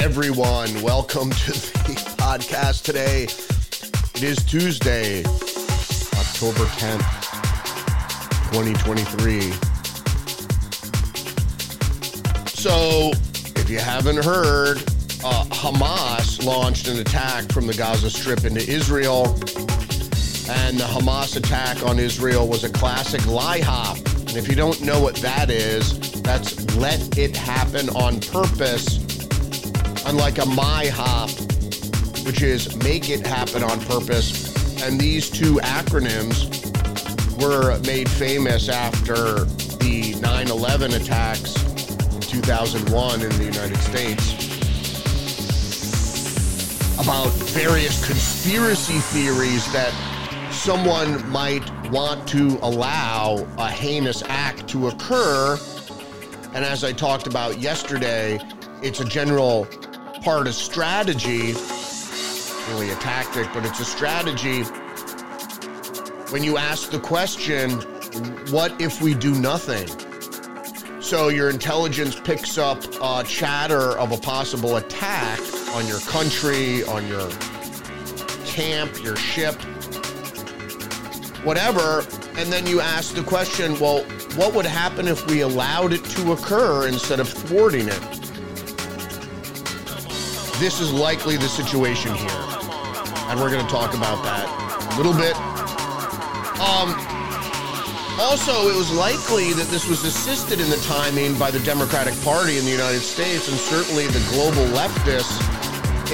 everyone. Welcome to the podcast today. It is Tuesday, October 10th, 2023. So, if you haven't heard, uh, Hamas launched an attack from the Gaza Strip into Israel. And the Hamas attack on Israel was a classic LIHOP. And if you don't know what that is, that's let it happen on purpose unlike a MIHOP, which is make it happen on purpose. And these two acronyms were made famous after the 9 11 attacks in 2001 in the United States about various conspiracy theories that someone might want to allow a heinous act to occur. And as I talked about yesterday, it's a general part of strategy, really a tactic, but it's a strategy. When you ask the question, what if we do nothing? So your intelligence picks up uh, chatter of a possible attack on your country, on your camp, your ship, whatever, and then you ask the question, well, what would happen if we allowed it to occur instead of thwarting it? This is likely the situation here. And we're going to talk about that a little bit. Um, also, it was likely that this was assisted in the timing by the Democratic Party in the United States and certainly the global leftists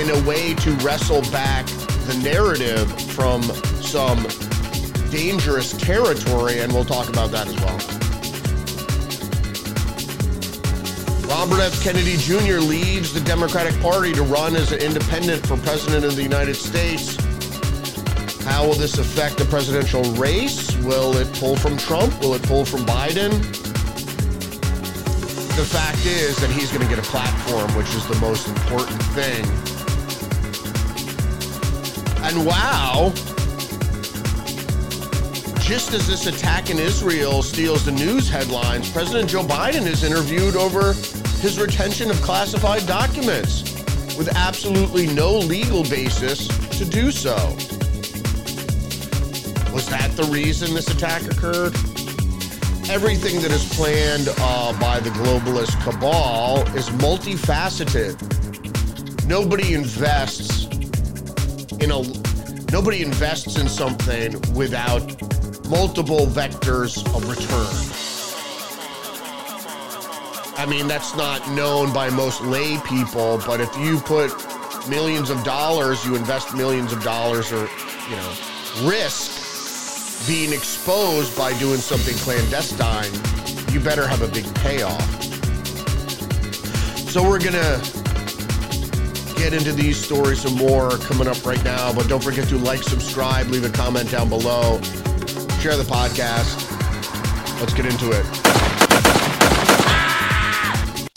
in a way to wrestle back the narrative from some dangerous territory. And we'll talk about that as well. Robert F. Kennedy Jr. leaves the Democratic Party to run as an independent for president of the United States. How will this affect the presidential race? Will it pull from Trump? Will it pull from Biden? The fact is that he's going to get a platform, which is the most important thing. And wow, just as this attack in Israel steals the news headlines, President Joe Biden is interviewed over his retention of classified documents with absolutely no legal basis to do so. Was that the reason this attack occurred? Everything that is planned uh, by the globalist cabal is multifaceted. Nobody invests in a nobody invests in something without multiple vectors of return. I mean, that's not known by most lay people, but if you put millions of dollars, you invest millions of dollars or, you know, risk being exposed by doing something clandestine, you better have a big payoff. So we're going to get into these stories some more coming up right now, but don't forget to like, subscribe, leave a comment down below share the podcast. Let's get into it.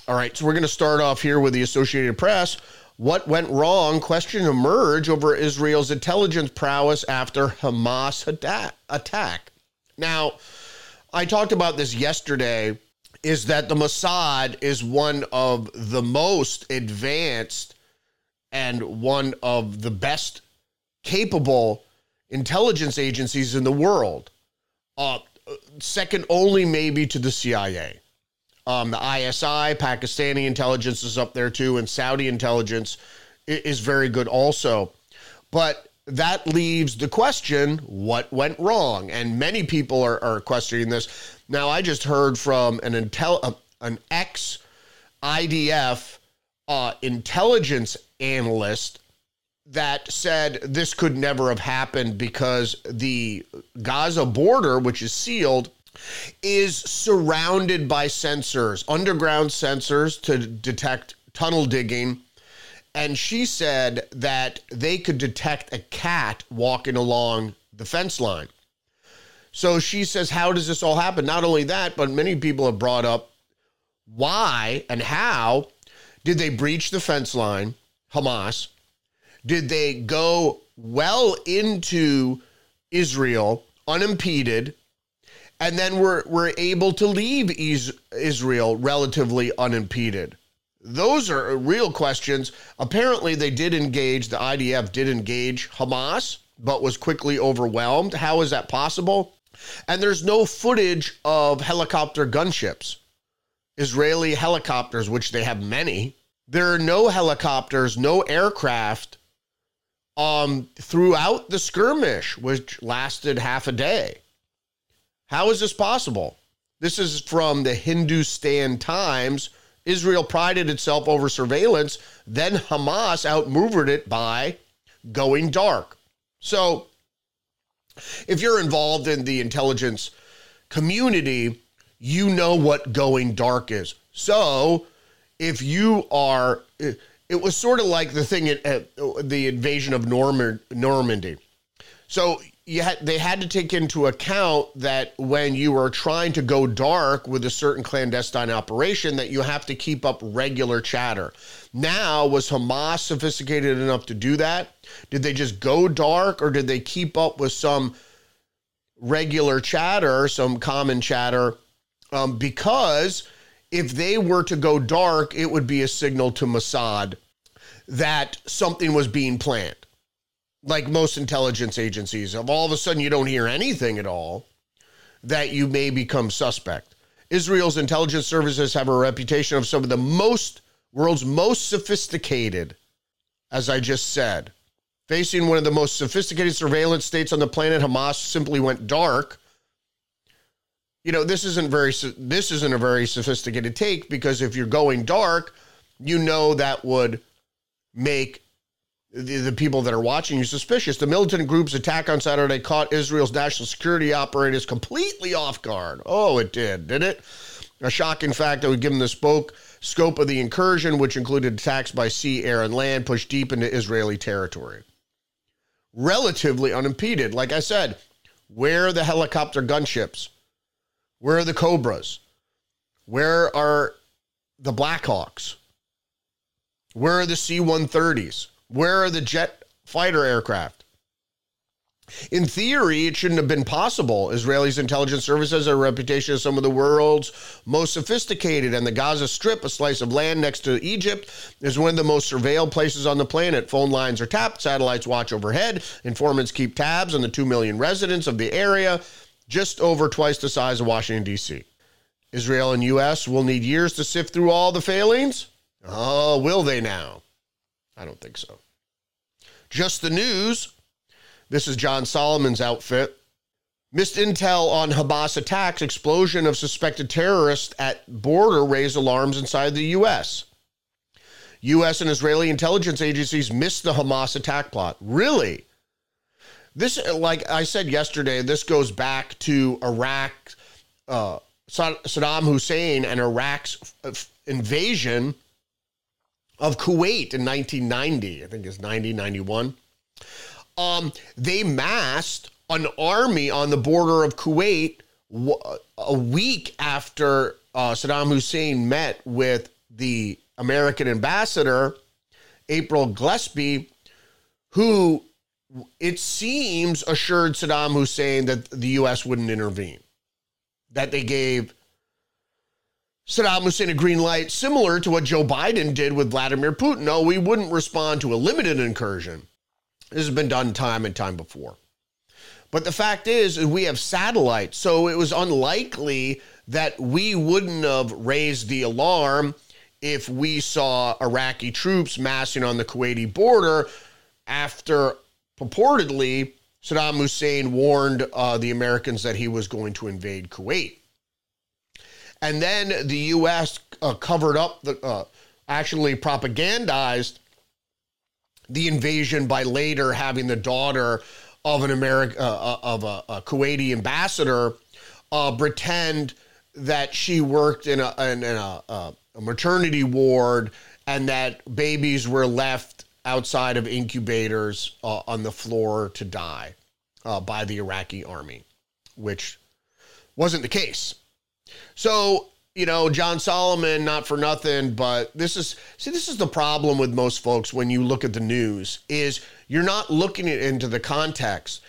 All right, so we're going to start off here with the Associated Press. What went wrong? Question emerge over Israel's intelligence prowess after Hamas attack. Now, I talked about this yesterday. Is that the Mossad is one of the most advanced and one of the best capable intelligence agencies in the world uh, second only maybe to the CIA. Um, the ISI, Pakistani intelligence is up there too, and Saudi intelligence is very good also. But that leaves the question what went wrong? And many people are, are questioning this. Now, I just heard from an, intel, uh, an ex IDF uh, intelligence analyst that said this could never have happened because the Gaza border, which is sealed, is surrounded by sensors, underground sensors to detect tunnel digging. And she said that they could detect a cat walking along the fence line. So she says, How does this all happen? Not only that, but many people have brought up why and how did they breach the fence line, Hamas? Did they go well into Israel unimpeded and then were, were able to leave Israel relatively unimpeded. Those are real questions. Apparently, they did engage, the IDF did engage Hamas, but was quickly overwhelmed. How is that possible? And there's no footage of helicopter gunships, Israeli helicopters, which they have many. There are no helicopters, no aircraft um, throughout the skirmish, which lasted half a day. How is this possible? This is from the Hindustan Times. Israel prided itself over surveillance, then Hamas outmaneuvered it by going dark. So, if you're involved in the intelligence community, you know what going dark is. So, if you are, it was sort of like the thing at, at the invasion of Normandy. So had they had to take into account that when you are trying to go dark with a certain clandestine operation that you have to keep up regular chatter. Now was Hamas sophisticated enough to do that? Did they just go dark or did they keep up with some regular chatter, some common chatter? Um, because if they were to go dark, it would be a signal to Mossad that something was being planned like most intelligence agencies, of all of a sudden you don't hear anything at all, that you may become suspect. Israel's intelligence services have a reputation of some of the most world's most sophisticated, as I just said. Facing one of the most sophisticated surveillance states on the planet, Hamas simply went dark. You know, this isn't very this isn't a very sophisticated take because if you're going dark, you know that would make the, the people that are watching you suspicious. The militant group's attack on Saturday caught Israel's national security operators completely off guard. Oh, it did, did it? A shocking fact that would give them the spoke scope of the incursion, which included attacks by sea, air, and land, pushed deep into Israeli territory. Relatively unimpeded. Like I said, where are the helicopter gunships? Where are the Cobras? Where are the Blackhawks? Where are the C 130s? Where are the jet fighter aircraft? In theory, it shouldn't have been possible. Israel's intelligence service has a reputation as some of the world's most sophisticated, and the Gaza Strip, a slice of land next to Egypt, is one of the most surveilled places on the planet. Phone lines are tapped, satellites watch overhead, informants keep tabs on the 2 million residents of the area, just over twice the size of Washington, D.C. Israel and U.S. will need years to sift through all the failings. Oh, will they now? I don't think so. Just the news. This is John Solomon's outfit. Missed intel on Hamas attacks, explosion of suspected terrorists at border raised alarms inside the U.S. U.S. and Israeli intelligence agencies missed the Hamas attack plot. Really? This, like I said yesterday, this goes back to Iraq, uh, Saddam Hussein and Iraq's invasion of Kuwait in 1990. I think it's 90, 91. Um, they massed an army on the border of Kuwait a week after uh, Saddam Hussein met with the American ambassador, April Gillespie, who it seems assured Saddam Hussein that the U.S. wouldn't intervene, that they gave Saddam Hussein a green light, similar to what Joe Biden did with Vladimir Putin. No, we wouldn't respond to a limited incursion. This has been done time and time before. But the fact is, we have satellites, so it was unlikely that we wouldn't have raised the alarm if we saw Iraqi troops massing on the Kuwaiti border after purportedly Saddam Hussein warned uh, the Americans that he was going to invade Kuwait. And then the U.S. Uh, covered up the, uh, actually propagandized the invasion by later having the daughter of an American, uh, uh, of a, a, Kuwaiti ambassador uh, pretend that she worked in a, in a, a maternity ward and that babies were left outside of incubators uh, on the floor to die uh, by the Iraqi army, which wasn't the case. So, you know, John Solomon, not for nothing, but this is see, this is the problem with most folks when you look at the news, is you're not looking into the context.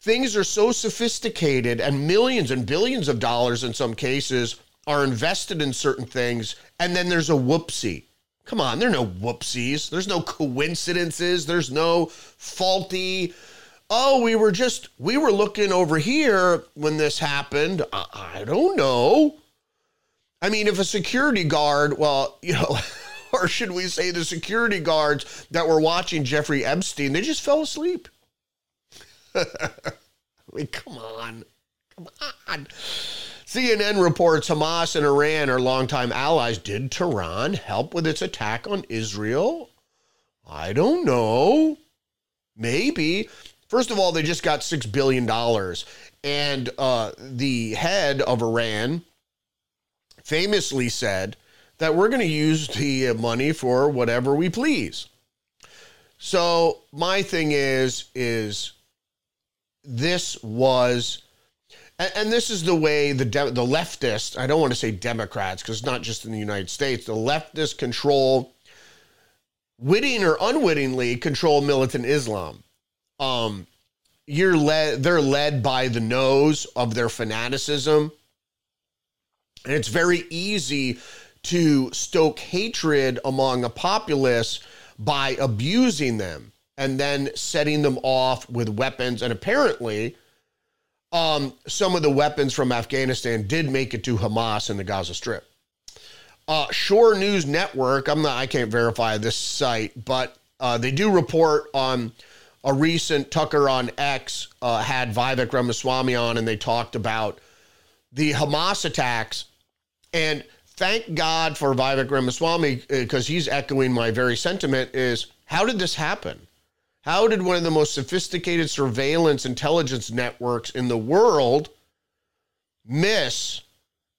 Things are so sophisticated and millions and billions of dollars in some cases are invested in certain things, and then there's a whoopsie Come on, there are no whoopsies. There's no coincidences. There's no faulty. Oh, we were just we were looking over here when this happened. I, I don't know. I mean, if a security guard, well, you know, or should we say the security guards that were watching Jeffrey Epstein, they just fell asleep. I mean, come on. Come on. CNN reports Hamas and Iran are longtime allies. Did Tehran help with its attack on Israel? I don't know. Maybe. First of all, they just got $6 billion. And uh, the head of Iran famously said that we're going to use the money for whatever we please. So my thing is, is this was and, and this is the way the de- the leftists, I don't want to say Democrats because it's not just in the United States, the leftists control, witting or unwittingly, control militant Islam. Um, you're led, they're led by the nose of their fanaticism. And it's very easy to stoke hatred among a populace by abusing them and then setting them off with weapons. And apparently, um, some of the weapons from Afghanistan did make it to Hamas in the Gaza Strip. Uh, Shore News Network, I'm not, I can't verify this site, but uh, they do report on a recent Tucker on X uh, had Vivek Ramaswamy on, and they talked about the Hamas attacks. And thank God for Vivek Ramaswamy because he's echoing my very sentiment. Is how did this happen? How did one of the most sophisticated surveillance intelligence networks in the world miss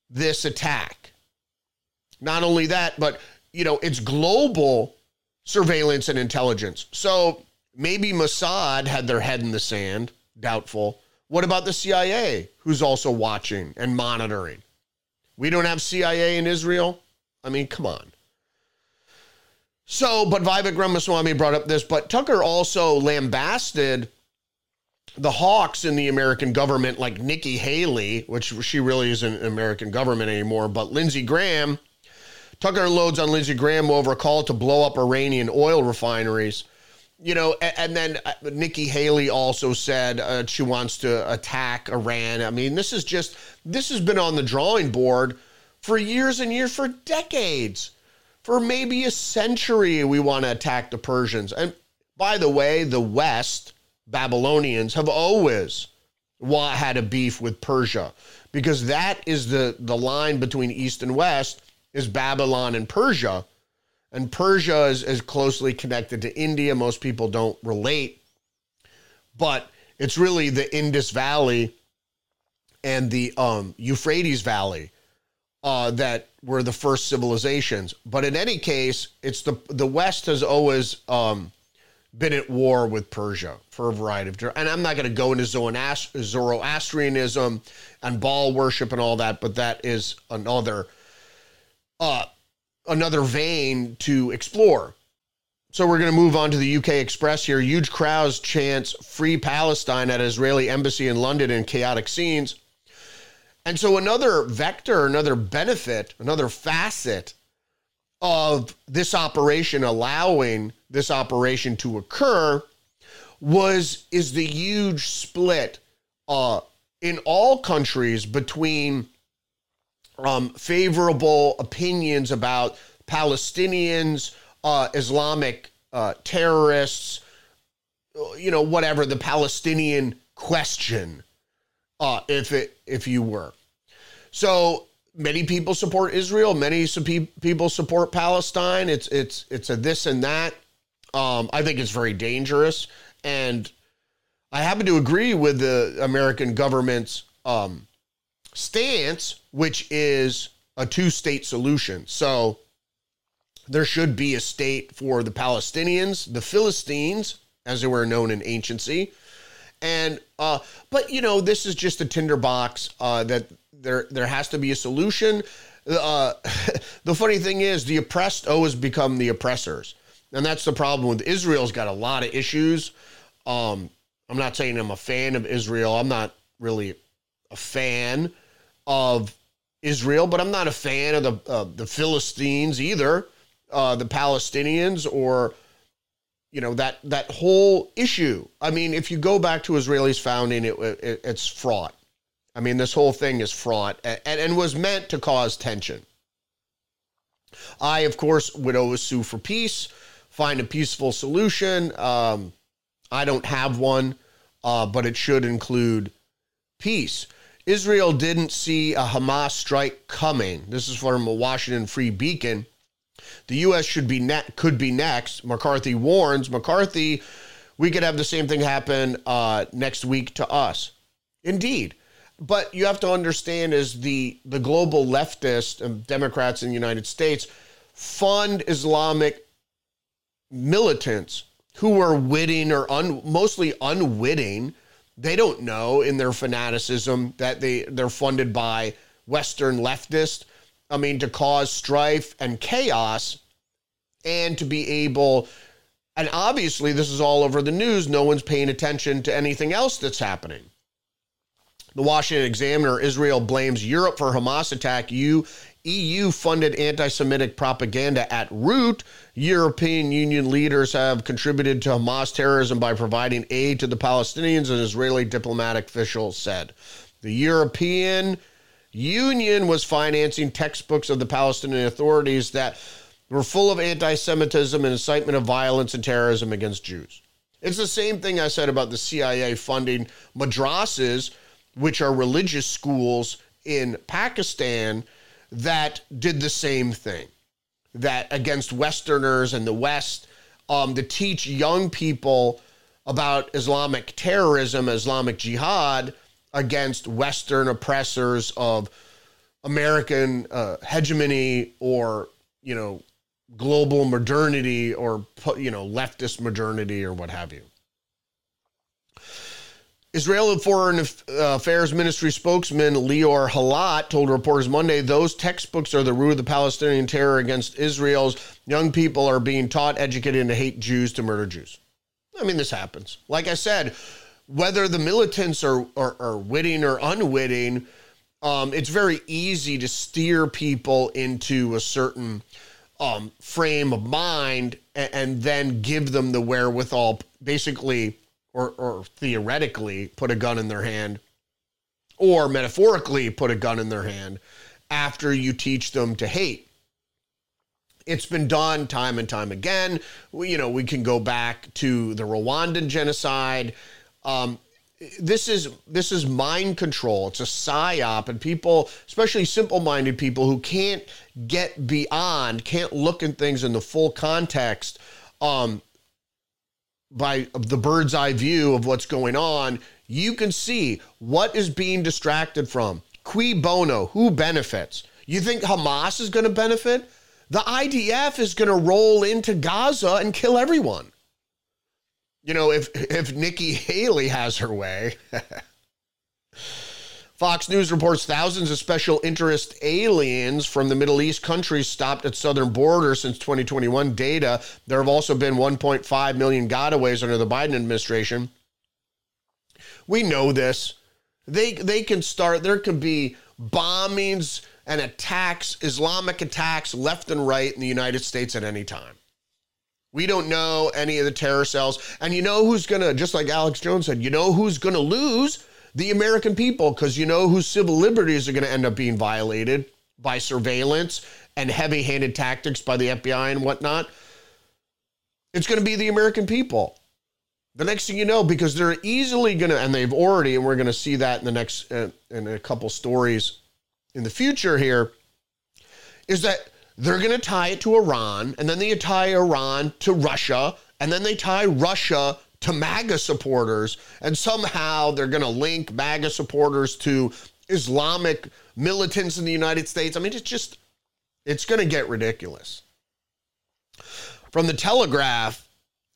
this attack? Not only that, but you know, it's global surveillance and intelligence. So maybe Mossad had their head in the sand, doubtful. What about the CIA, who's also watching and monitoring? We don't have CIA in Israel? I mean, come on. So, but Vivek Ramaswamy brought up this, but Tucker also lambasted the hawks in the American government, like Nikki Haley, which she really isn't in American government anymore, but Lindsey Graham. Tucker loads on Lindsey Graham over a call to blow up Iranian oil refineries. You know, and, and then uh, Nikki Haley also said uh, she wants to attack Iran. I mean, this is just, this has been on the drawing board for years and years, for decades for maybe a century we want to attack the Persians. And by the way, the West, Babylonians, have always had a beef with Persia because that is the, the line between East and West is Babylon and Persia. And Persia is, is closely connected to India. Most people don't relate, but it's really the Indus Valley and the um, Euphrates Valley uh, that were the first civilizations. But in any case, it's the the West has always um, been at war with Persia for a variety of and I'm not going to go into Zoroastrianism and Baal worship and all that, but that is another uh, another vein to explore. So we're going to move on to the UK Express here. Huge crowds chants "Free Palestine" at Israeli embassy in London in chaotic scenes. And so, another vector, another benefit, another facet of this operation allowing this operation to occur was is the huge split uh, in all countries between um, favorable opinions about Palestinians, uh, Islamic uh, terrorists, you know, whatever the Palestinian question uh, if it if you were. So many people support Israel. Many people support Palestine. It's it's it's a this and that. Um, I think it's very dangerous, and I happen to agree with the American government's um, stance, which is a two-state solution. So there should be a state for the Palestinians, the Philistines, as they were known in anciency, and uh, but you know, this is just a tinderbox uh, that there there has to be a solution. Uh, the funny thing is, the oppressed always become the oppressors, and that's the problem with Israel's got a lot of issues. Um, I'm not saying I'm a fan of Israel. I'm not really a fan of Israel, but I'm not a fan of the uh, the Philistines either. uh, the Palestinians or you know that that whole issue. I mean, if you go back to Israel's founding, it, it, it's fraught. I mean, this whole thing is fraught and, and was meant to cause tension. I, of course, would always sue for peace, find a peaceful solution. Um, I don't have one, uh, but it should include peace. Israel didn't see a Hamas strike coming. This is from a Washington Free Beacon. The U.S. should be ne- could be next. McCarthy warns. McCarthy, we could have the same thing happen uh, next week to us. Indeed, but you have to understand is the the global leftist and Democrats in the United States fund Islamic militants who are witting or un, mostly unwitting. They don't know in their fanaticism that they they're funded by Western leftists. I mean, to cause strife and chaos, and to be able. And obviously, this is all over the news. No one's paying attention to anything else that's happening. The Washington Examiner Israel blames Europe for Hamas attack. EU, EU funded anti Semitic propaganda at root. European Union leaders have contributed to Hamas terrorism by providing aid to the Palestinians, an Israeli diplomatic official said. The European Union was financing textbooks of the Palestinian authorities that were full of anti Semitism and incitement of violence and terrorism against Jews. It's the same thing I said about the CIA funding madrasas which are religious schools in Pakistan that did the same thing that against Westerners and the West um, to teach young people about Islamic terrorism, Islamic jihad against Western oppressors of American uh, hegemony or, you know, global modernity or, you know, leftist modernity or what have you. Israeli Foreign Affairs Ministry spokesman Lior Halat told reporters Monday those textbooks are the root of the Palestinian terror against Israel's young people are being taught, educated to hate Jews, to murder Jews. I mean, this happens. Like I said, whether the militants are, are, are witting or unwitting, um, it's very easy to steer people into a certain um, frame of mind and, and then give them the wherewithal, basically or, or theoretically put a gun in their hand or metaphorically put a gun in their hand after you teach them to hate. It's been done time and time again. We, you know, we can go back to the Rwandan genocide. Um, this is this is mind control. It's a psyop, and people, especially simple-minded people who can't get beyond, can't look at things in the full context, um, by the bird's eye view of what's going on, you can see what is being distracted from. Cui bono, who benefits? You think Hamas is going to benefit? The IDF is going to roll into Gaza and kill everyone. You know, if if Nikki Haley has her way. Fox News reports thousands of special interest aliens from the Middle East countries stopped at southern border since 2021 data. There have also been 1.5 million gotaways under the Biden administration. We know this. They they can start there can be bombings and attacks, Islamic attacks left and right in the United States at any time. We don't know any of the terror cells. And you know who's going to just like Alex Jones said, you know who's going to lose? the American people because you know whose civil liberties are going to end up being violated by surveillance and heavy handed tactics by the FBI and whatnot. It's going to be the American people. The next thing you know, because they're easily going to, and they've already, and we're going to see that in the next, uh, in a couple stories in the future here, is that they're going to tie it to Iran, and then they tie Iran to Russia, and then they tie Russia to MAGA supporters, and somehow they're going to link MAGA supporters to Islamic militants in the United States. I mean, it's just, it's going to get ridiculous. From the Telegraph,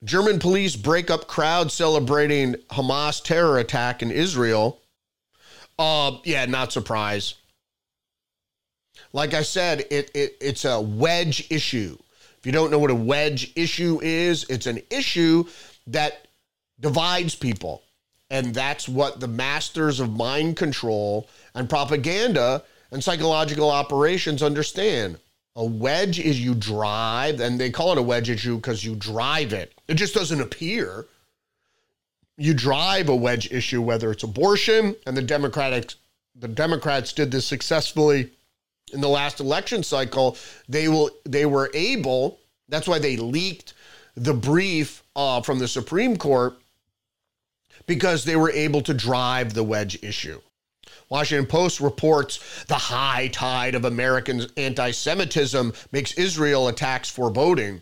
German police break up crowd celebrating Hamas terror attack in Israel. Uh, yeah, not surprised. Like I said, it, it it's a wedge issue. If you don't know what a wedge issue is, it's an issue that divides people. And that's what the masters of mind control and propaganda and psychological operations understand. A wedge is you drive, and they call it a wedge issue because you drive it. It just doesn't appear. You drive a wedge issue, whether it's abortion, and the Democratic the Democrats did this successfully in the last election cycle. They will they were able. That's why they leaked the brief uh, from the Supreme Court because they were able to drive the wedge issue. Washington Post reports the high tide of American anti Semitism makes Israel attacks foreboding.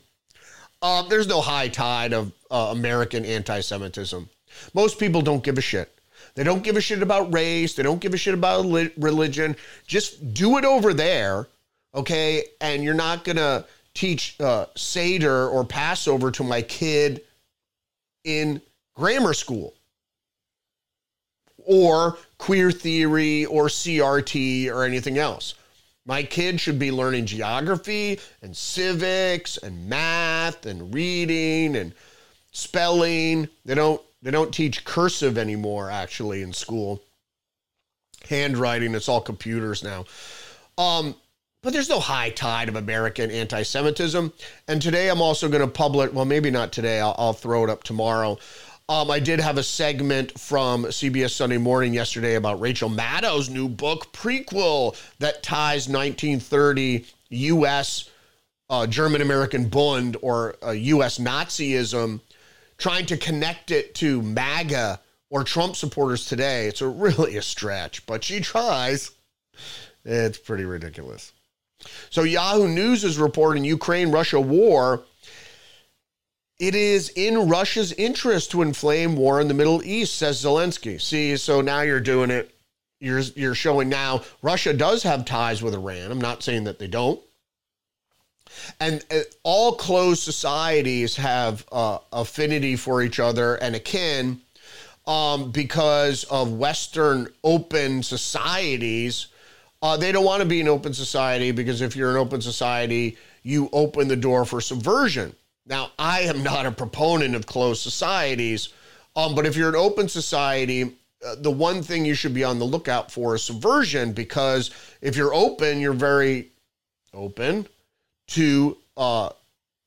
Uh, there's no high tide of uh, American anti Semitism. Most people don't give a shit. They don't give a shit about race. They don't give a shit about religion. Just do it over there, okay? And you're not going to teach uh, Seder or Passover to my kid in grammar school or queer theory or CRT or anything else. My kid should be learning geography and civics and math and reading and spelling. They don't they don't teach cursive anymore actually in school. Handwriting, it's all computers now. Um, but there's no high tide of American anti Semitism. And today I'm also going to publish, well, maybe not today, I'll, I'll throw it up tomorrow. Um, I did have a segment from CBS Sunday Morning yesterday about Rachel Maddow's new book, Prequel, that ties 1930 U.S. Uh, German American Bund or uh, U.S. Nazism, trying to connect it to MAGA or Trump supporters today. It's a really a stretch, but she tries. It's pretty ridiculous. So Yahoo News is reporting Ukraine Russia war it is in Russia's interest to inflame war in the Middle East, says Zelensky. See, so now you're doing it. You're, you're showing now Russia does have ties with Iran. I'm not saying that they don't. And uh, all closed societies have uh, affinity for each other and akin um, because of Western open societies. Uh, they don't want to be an open society because if you're an open society, you open the door for subversion. Now, I am not a proponent of closed societies, um, but if you're an open society, uh, the one thing you should be on the lookout for is subversion because if you're open, you're very open to uh,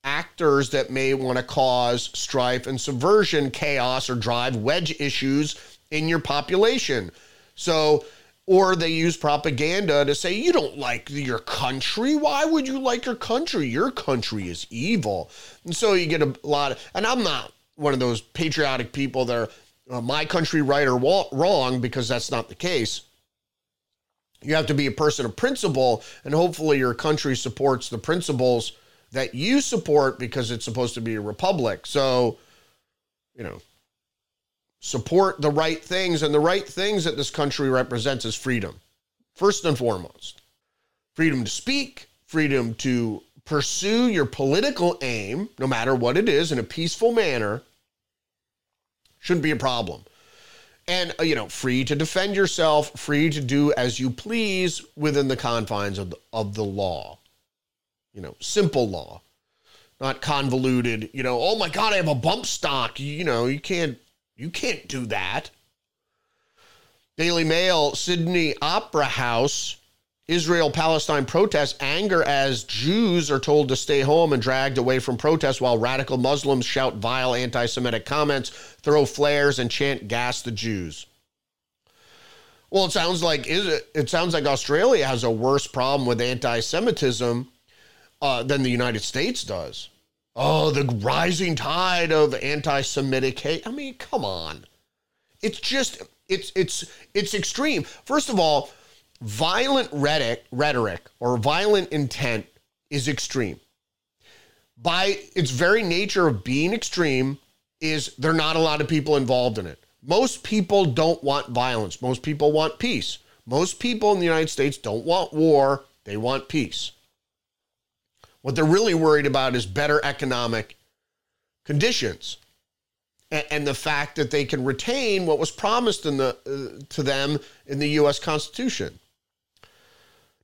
actors that may want to cause strife and subversion, chaos, or drive wedge issues in your population. So or they use propaganda to say you don't like your country. Why would you like your country? Your country is evil. And so you get a lot of and i'm not one of those patriotic people that are uh, my country right or wrong because that's not the case you have to be a person of principle and hopefully your country supports the principles that you support because it's supposed to be a republic so you know support the right things, and the right things that this country represents is freedom, first and foremost. Freedom to speak, freedom to pursue your political aim, no matter what it is, in a peaceful manner, shouldn't be a problem. And, uh, you know, free to defend yourself, free to do as you please within the confines of the, of the law. You know, simple law, not convoluted, you know, oh my God, I have a bump stock. You know, you can't you can't do that. Daily Mail, Sydney Opera House, Israel Palestine protests anger as Jews are told to stay home and dragged away from protests while radical Muslims shout vile anti Semitic comments, throw flares, and chant gas the Jews. Well, it sounds like it, sounds like Australia has a worse problem with anti-Semitism uh, than the United States does. Oh, the rising tide of anti-Semitic hate. I mean, come on. It's just it's it's it's extreme. First of all, violent rhetoric, rhetoric or violent intent is extreme. By its very nature of being extreme is there are not a lot of people involved in it. Most people don't want violence. Most people want peace. Most people in the United States don't want war. They want peace. What they're really worried about is better economic conditions and, the fact that they can retain what was promised in the, uh, to them in the U.S. Constitution.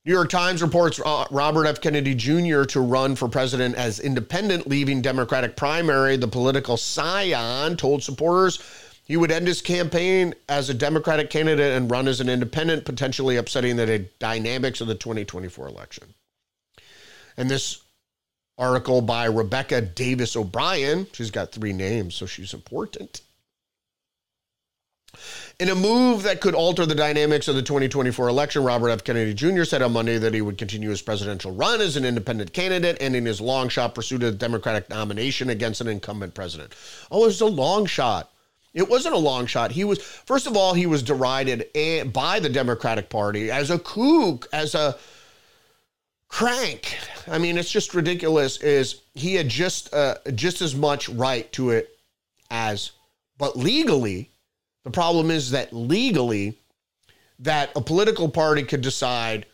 New York Times reports uh, Robert F. Kennedy Jr. to run for president as independent, leaving Democratic primary. The political scion told supporters he would end his campaign as a Democratic candidate and run as an independent, potentially upsetting the dynamics of the 2024 election. And this article by Rebecca Davis O'Brien, she's got three names, so she's important. In a move that could alter the dynamics of the 2024 election, Robert F. Kennedy Jr. said on Monday that he would continue his presidential run as an independent candidate and in his long shot pursuit of the Democratic nomination against an incumbent president. Oh, it was a long shot. It wasn't a long shot. He was, first of all, he was derided by the Democratic Party as a kook, as a crank. I mean, it's just ridiculous. Is he had just uh, just as much right to it as, but legally, the problem is that legally, that a political party could decide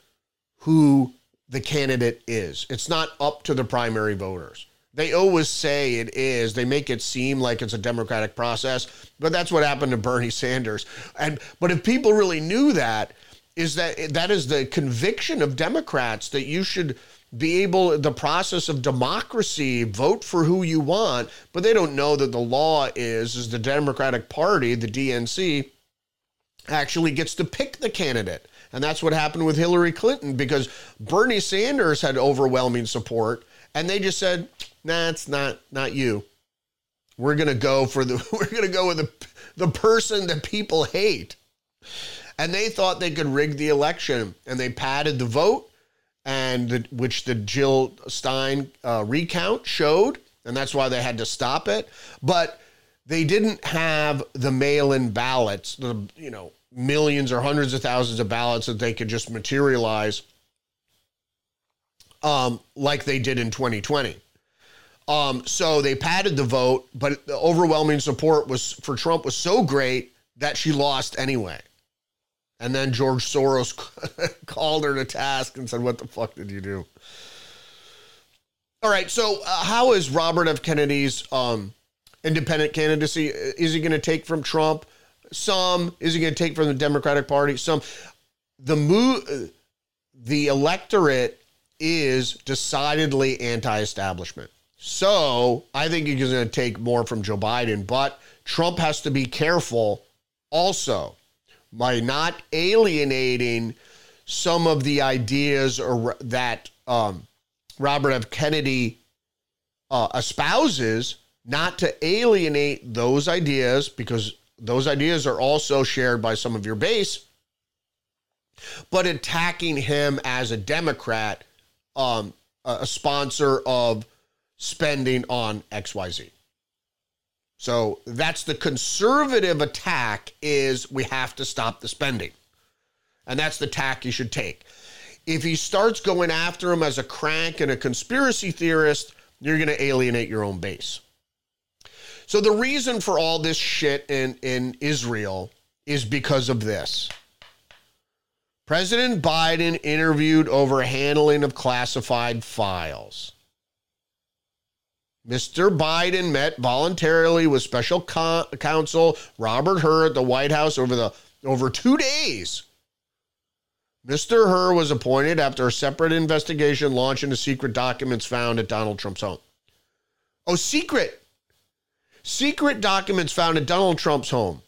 who the candidate is. It's not up to the primary voters. They always say it is. They make it seem like it's a democratic process, but that's what happened to Bernie Sanders. And but if people really knew that, is that that is the conviction of Democrats that you should be able the process of democracy vote for who you want but they don't know that the law is is the democratic party the dnc actually gets to pick the candidate. And that's what happened with hillary clinton because bernie sanders had overwhelming support and they just said nah not not you. We're going to go for the we're going to go with the the person that people hate. And they thought they could rig the election and they padded the vote and the, which the Jill Stein uh, recount showed, and that's why they had to stop it. But they didn't have the mail-in ballots, the you know millions or hundreds of thousands of ballots that they could just materialize, um, like they did in 2020. Um, so they padded the vote, but the overwhelming support was for Trump was so great that she lost anyway. And then George Soros called her to task and said, What the fuck did you do? All right. So, uh, how is Robert F. Kennedy's um, independent candidacy? Is he going to take from Trump? Some. Is he going to take from the Democratic Party? Some. The move, the electorate is decidedly anti-establishment. So I think he's going to take more from Joe Biden, but Trump has to be careful also by not alienating some of the ideas or that um, Robert F. Kennedy uh, espouses, not to alienate those ideas because those ideas are also shared by some of your base, but attacking him as a Democrat, um, a sponsor of spending on XYZ. So that's the conservative attack is we have to stop the spending. And that's the tack you should take. If he starts going after him as a crank and a conspiracy theorist, you're going to alienate your own base. So the reason for all this shit in, in Israel is because of this. President Biden interviewed over handling of classified files. Mr. Biden met voluntarily with special counsel Robert Hur at the White House over the over 2 days. Mr. Hur was appointed after a separate investigation launched into secret documents found at Donald Trump's home. Oh, secret. Secret documents found at Donald Trump's home.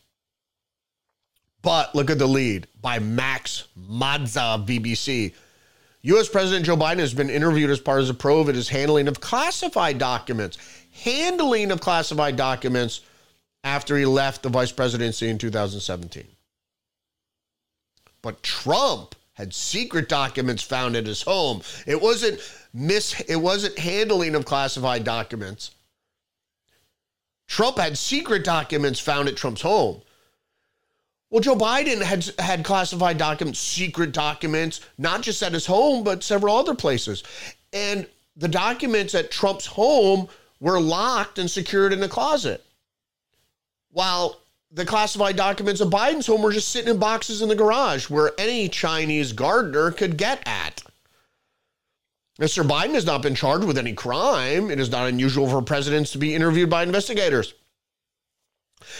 But look at the lead by Max Matza of BBC. U.S. President Joe Biden has been interviewed as part of the probe at his handling of classified documents. Handling of classified documents after he left the vice presidency in 2017. But Trump had secret documents found at his home. It wasn't mis it wasn't handling of classified documents. Trump had secret documents found at Trump's home. Well, Joe Biden had had classified documents, secret documents, not just at his home, but several other places. And the documents at Trump's home were locked and secured in a closet. While the classified documents of Biden's home were just sitting in boxes in the garage where any Chinese gardener could get at. Mr. Biden has not been charged with any crime. It is not unusual for presidents to be interviewed by investigators.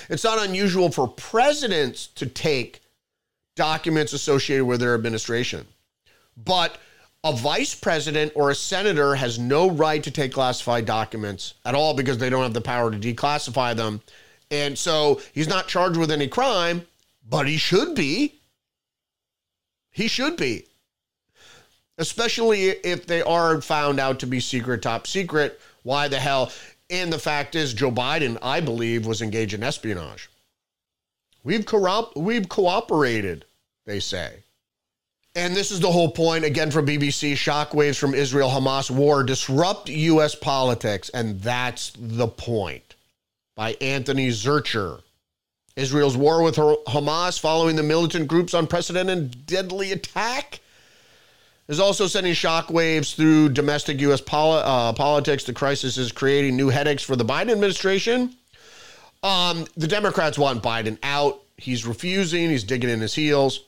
It's not unusual for presidents to take documents associated with their administration. But a vice president or a senator has no right to take classified documents at all because they don't have the power to declassify them. And so he's not charged with any crime, but he should be. He should be. especially if they are found out to be secret, top secret. Why the hell? And the fact is, Joe Biden, I believe, was engaged in espionage. We've, corrupt, we've cooperated, they say. And this is the whole point, again, from BBC shockwaves from Israel Hamas war disrupt U.S. politics. And that's the point. By Anthony Zurcher. Israel's war with Hamas following the militant group's unprecedented deadly attack is also sending shockwaves through domestic U.S. Poli- uh, politics. The crisis is creating new headaches for the Biden administration. Um, the Democrats want Biden out. He's refusing, he's digging in his heels.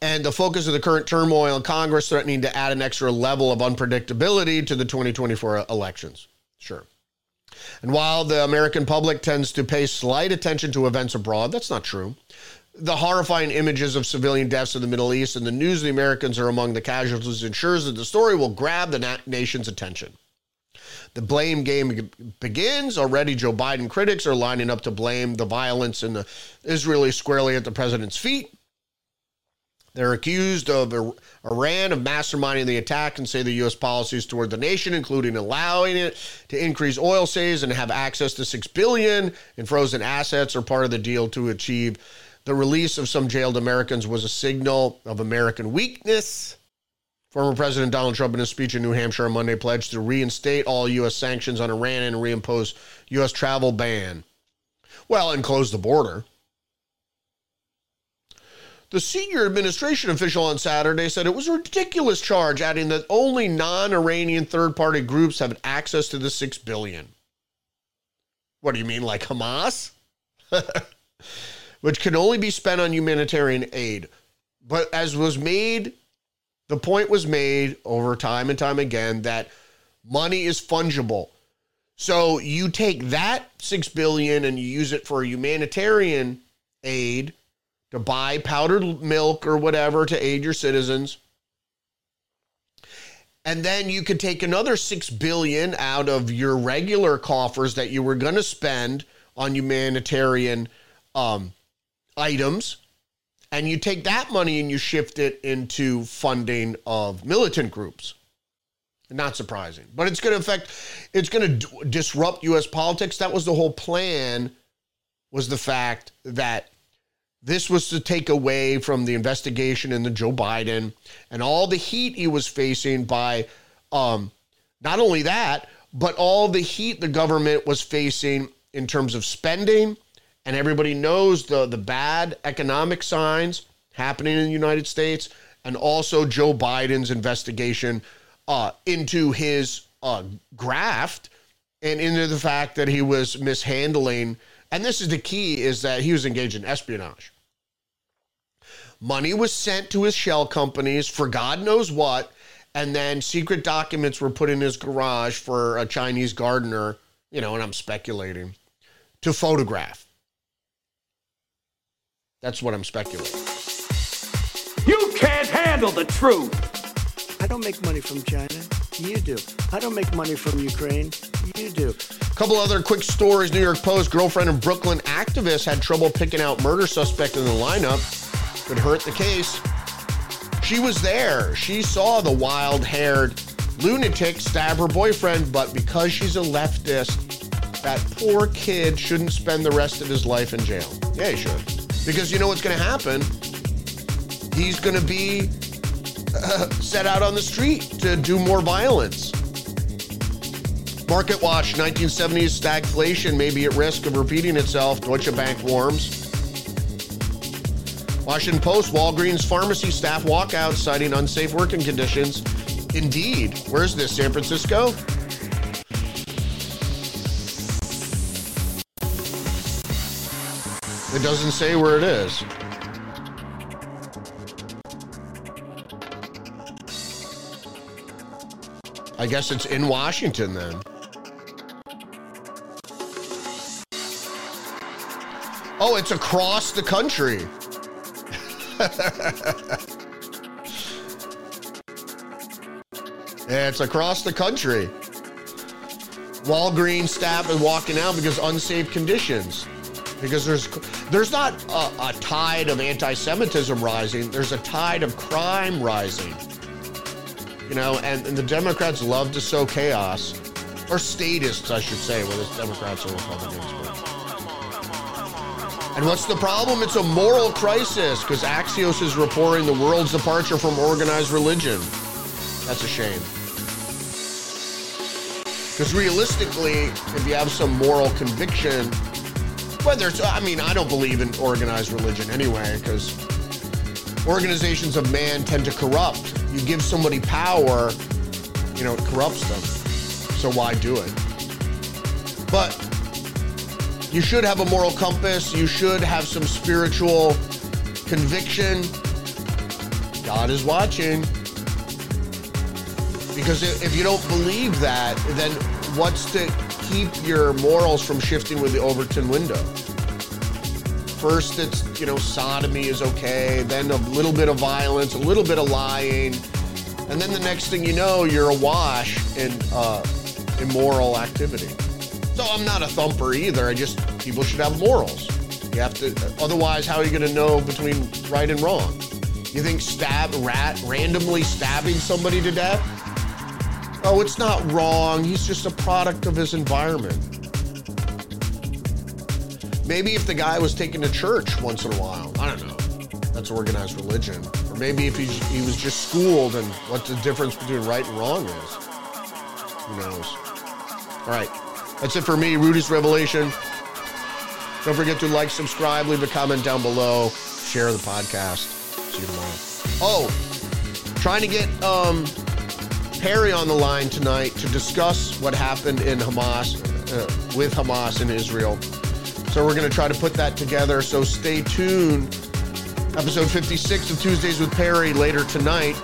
And the focus of the current turmoil in Congress threatening to add an extra level of unpredictability to the 2024 elections. Sure. And while the American public tends to pay slight attention to events abroad, that's not true. The horrifying images of civilian deaths in the Middle East and the news the Americans are among the casualties ensures that the story will grab the na- nation's attention. The blame game begins. Already, Joe Biden critics are lining up to blame the violence in the Israeli squarely at the president's feet. They're accused of Iran of masterminding the attack and say the U.S. policies toward the nation, including allowing it to increase oil sales and have access to six billion in frozen assets, are part of the deal to achieve the release of some jailed Americans was a signal of American weakness. Former President Donald Trump, in his speech in New Hampshire on Monday, pledged to reinstate all U.S. sanctions on Iran and reimpose U.S. travel ban. Well, and close the border. The senior administration official on Saturday said it was a ridiculous charge, adding that only non-Iranian third-party groups have access to the 6 billion. What do you mean like Hamas? Which can only be spent on humanitarian aid. But as was made, the point was made over time and time again that money is fungible. So you take that 6 billion and you use it for humanitarian aid to buy powdered milk or whatever to aid your citizens. And then you could take another 6 billion out of your regular coffers that you were going to spend on humanitarian um, items and you take that money and you shift it into funding of militant groups. Not surprising, but it's going to affect, it's going to d- disrupt U.S. politics. That was the whole plan, was the fact that this was to take away from the investigation into Joe Biden and all the heat he was facing by um, not only that, but all the heat the government was facing in terms of spending. And everybody knows the, the bad economic signs happening in the United States and also Joe Biden's investigation uh, into his uh, graft and into the fact that he was mishandling. And this is the key is that he was engaged in espionage. Money was sent to his shell companies for God knows what, and then secret documents were put in his garage for a Chinese gardener, you know, and I'm speculating, to photograph. That's what I'm speculating. You can't handle the truth. I don't make money from China. You do. I don't make money from Ukraine. You do. A couple other quick stories. New York Post girlfriend of Brooklyn activist had trouble picking out murder suspect in the lineup could hurt the case. She was there. She saw the wild haired lunatic stab her boyfriend, but because she's a leftist, that poor kid shouldn't spend the rest of his life in jail. Yeah, he should. Because you know what's going to happen? He's going to be uh, set out on the street to do more violence. Market Watch 1970s stagflation may be at risk of repeating itself. Deutsche Bank warns. Washington Post, Walgreens pharmacy staff walkout citing unsafe working conditions. Indeed. Where's this, San Francisco? It doesn't say where it is. I guess it's in Washington then. Oh, it's across the country. it's across the country. Walgreens staff is walking out because unsafe conditions. Because there's there's not a, a tide of anti-Semitism rising. There's a tide of crime rising. You know, and, and the Democrats love to sow chaos, or statists, I should say, whether it's Democrats or Republicans. And what's the problem? It's a moral crisis because Axios is reporting the world's departure from organized religion. That's a shame. Because realistically, if you have some moral conviction, whether it's, I mean, I don't believe in organized religion anyway, because organizations of man tend to corrupt. You give somebody power, you know, it corrupts them. So why do it? But you should have a moral compass. You should have some spiritual conviction. God is watching. Because if you don't believe that, then what's to keep your morals from shifting with the Overton window? First, it's, you know, sodomy is okay, then a little bit of violence, a little bit of lying, and then the next thing you know, you're awash in uh, immoral activity. So I'm not a thumper either. I just, people should have morals. You have to, otherwise, how are you going to know between right and wrong? You think stab, rat, randomly stabbing somebody to death? Oh, it's not wrong. He's just a product of his environment. Maybe if the guy was taken to church once in a while, I don't know. That's organized religion. Or maybe if he, he was just schooled and what the difference between right and wrong is. Who knows? All right. That's it for me, Rudy's Revelation. Don't forget to like, subscribe, leave a comment down below, share the podcast. See you tomorrow. Oh, trying to get um, Perry on the line tonight to discuss what happened in Hamas, uh, with Hamas in Israel. So we're going to try to put that together. So stay tuned. Episode 56 of Tuesdays with Perry later tonight.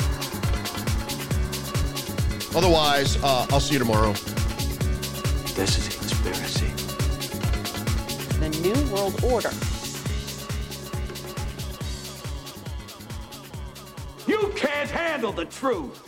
Otherwise, uh, I'll see you tomorrow. This is a conspiracy. The New World Order. You can't handle the truth.